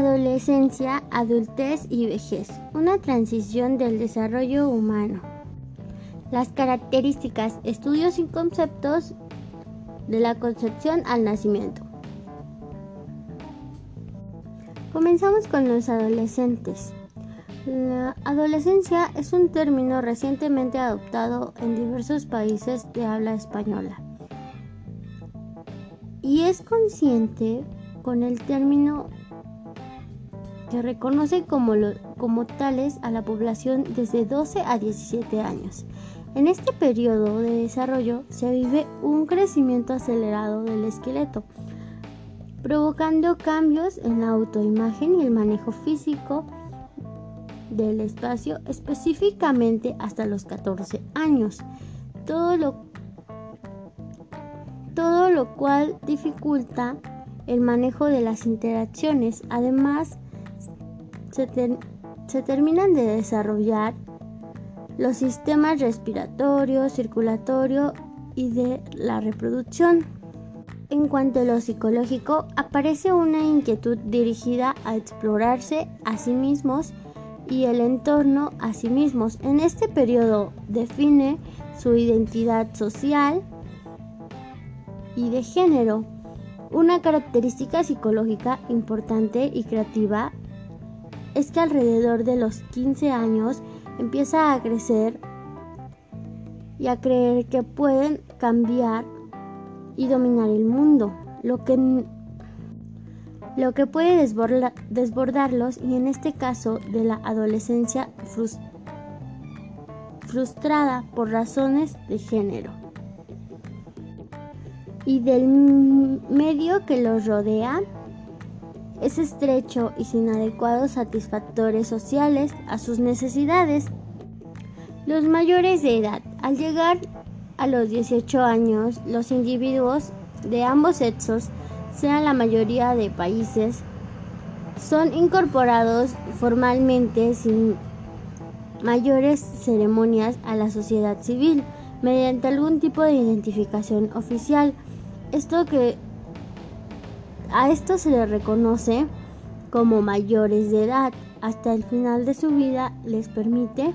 Adolescencia, adultez y vejez. Una transición del desarrollo humano. Las características, estudios y conceptos de la concepción al nacimiento. Comenzamos con los adolescentes. La adolescencia es un término recientemente adoptado en diversos países de habla española y es consciente con el término que reconoce como, como tales a la población desde 12 a 17 años. En este periodo de desarrollo se vive un crecimiento acelerado del esqueleto, provocando cambios en la autoimagen y el manejo físico del espacio, específicamente hasta los 14 años. Todo lo, todo lo cual dificulta el manejo de las interacciones. Además, se, terminan de desarrollar los sistemas respiratorio, circulatorio y de la reproducción. En cuanto a lo psicológico, aparece una inquietud dirigida a explorarse a sí mismos y el entorno a sí mismos. En este periodo define su identidad social y de género. Una característica psicológica importante y creativa es que alrededor de los 15 años empieza a crecer y a creer que pueden cambiar y dominar el mundo, lo que, lo que puede desbordarlos y en este caso de la adolescencia frustrada por razones de género y del medio que los rodea es estrecho y sin adecuados satisfactores sociales a sus necesidades. Los mayores de edad, al llegar a los 18 años, los individuos de ambos sexos, sean la mayoría de países, son incorporados formalmente sin mayores ceremonias a la sociedad civil mediante algún tipo de identificación oficial. Esto que a esto se le reconoce como mayores de edad. Hasta el final de su vida les permite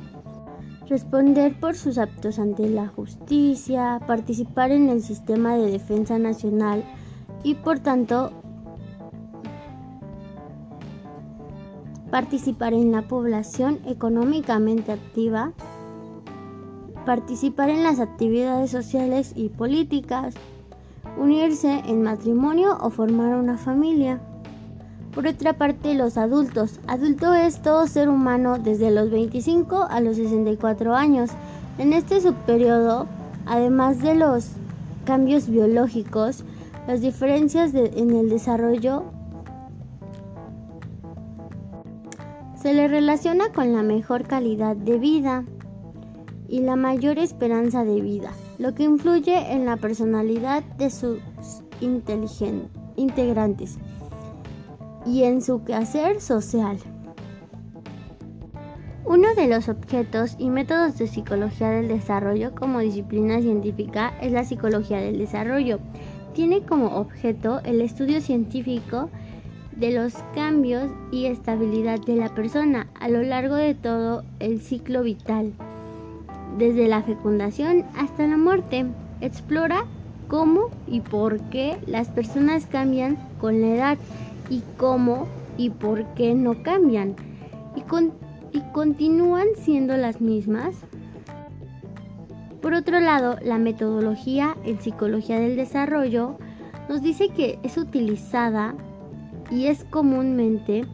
responder por sus actos ante la justicia, participar en el sistema de defensa nacional y por tanto participar en la población económicamente activa, participar en las actividades sociales y políticas, unirse en matrimonio o formar una familia. Por otra parte, los adultos. Adulto es todo ser humano desde los 25 a los 64 años. En este subperiodo, además de los cambios biológicos, las diferencias en el desarrollo se le relaciona con la mejor calidad de vida y la mayor esperanza de vida, lo que influye en la personalidad de sus integrantes y en su quehacer social. Uno de los objetos y métodos de psicología del desarrollo como disciplina científica es la psicología del desarrollo. Tiene como objeto el estudio científico de los cambios y estabilidad de la persona a lo largo de todo el ciclo vital desde la fecundación hasta la muerte. Explora cómo y por qué las personas cambian con la edad y cómo y por qué no cambian y, y continúan siendo las mismas. Por otro lado, la metodología en psicología del desarrollo nos dice que es utilizada y es comúnmente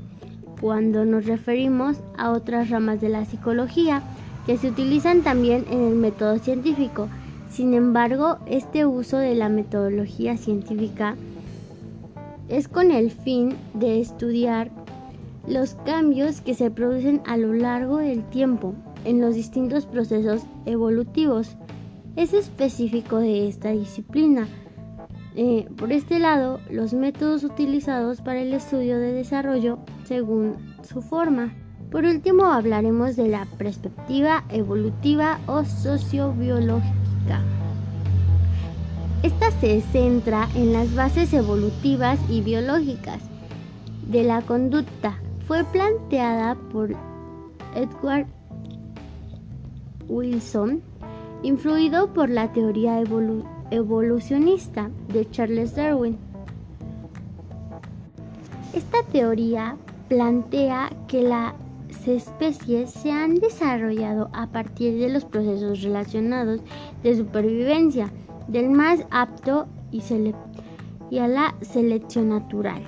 cuando nos referimos a otras ramas de la psicología se utilizan también en el método científico. Sin embargo, este uso de la metodología científica es con el fin de estudiar los cambios que se producen a lo largo del tiempo en los distintos procesos evolutivos. Es específico de esta disciplina. Eh, por este lado, los métodos utilizados para el estudio de desarrollo según su forma. Por último, hablaremos de la perspectiva evolutiva o sociobiológica. Esta se centra en las bases evolutivas y biológicas de la conducta. Fue planteada por Edward Wilson, influido por la teoría evolucionista de Charles Darwin. Esta teoría plantea que especies se han desarrollado a partir de los procesos relacionados de supervivencia del más apto y, y a la selección natural.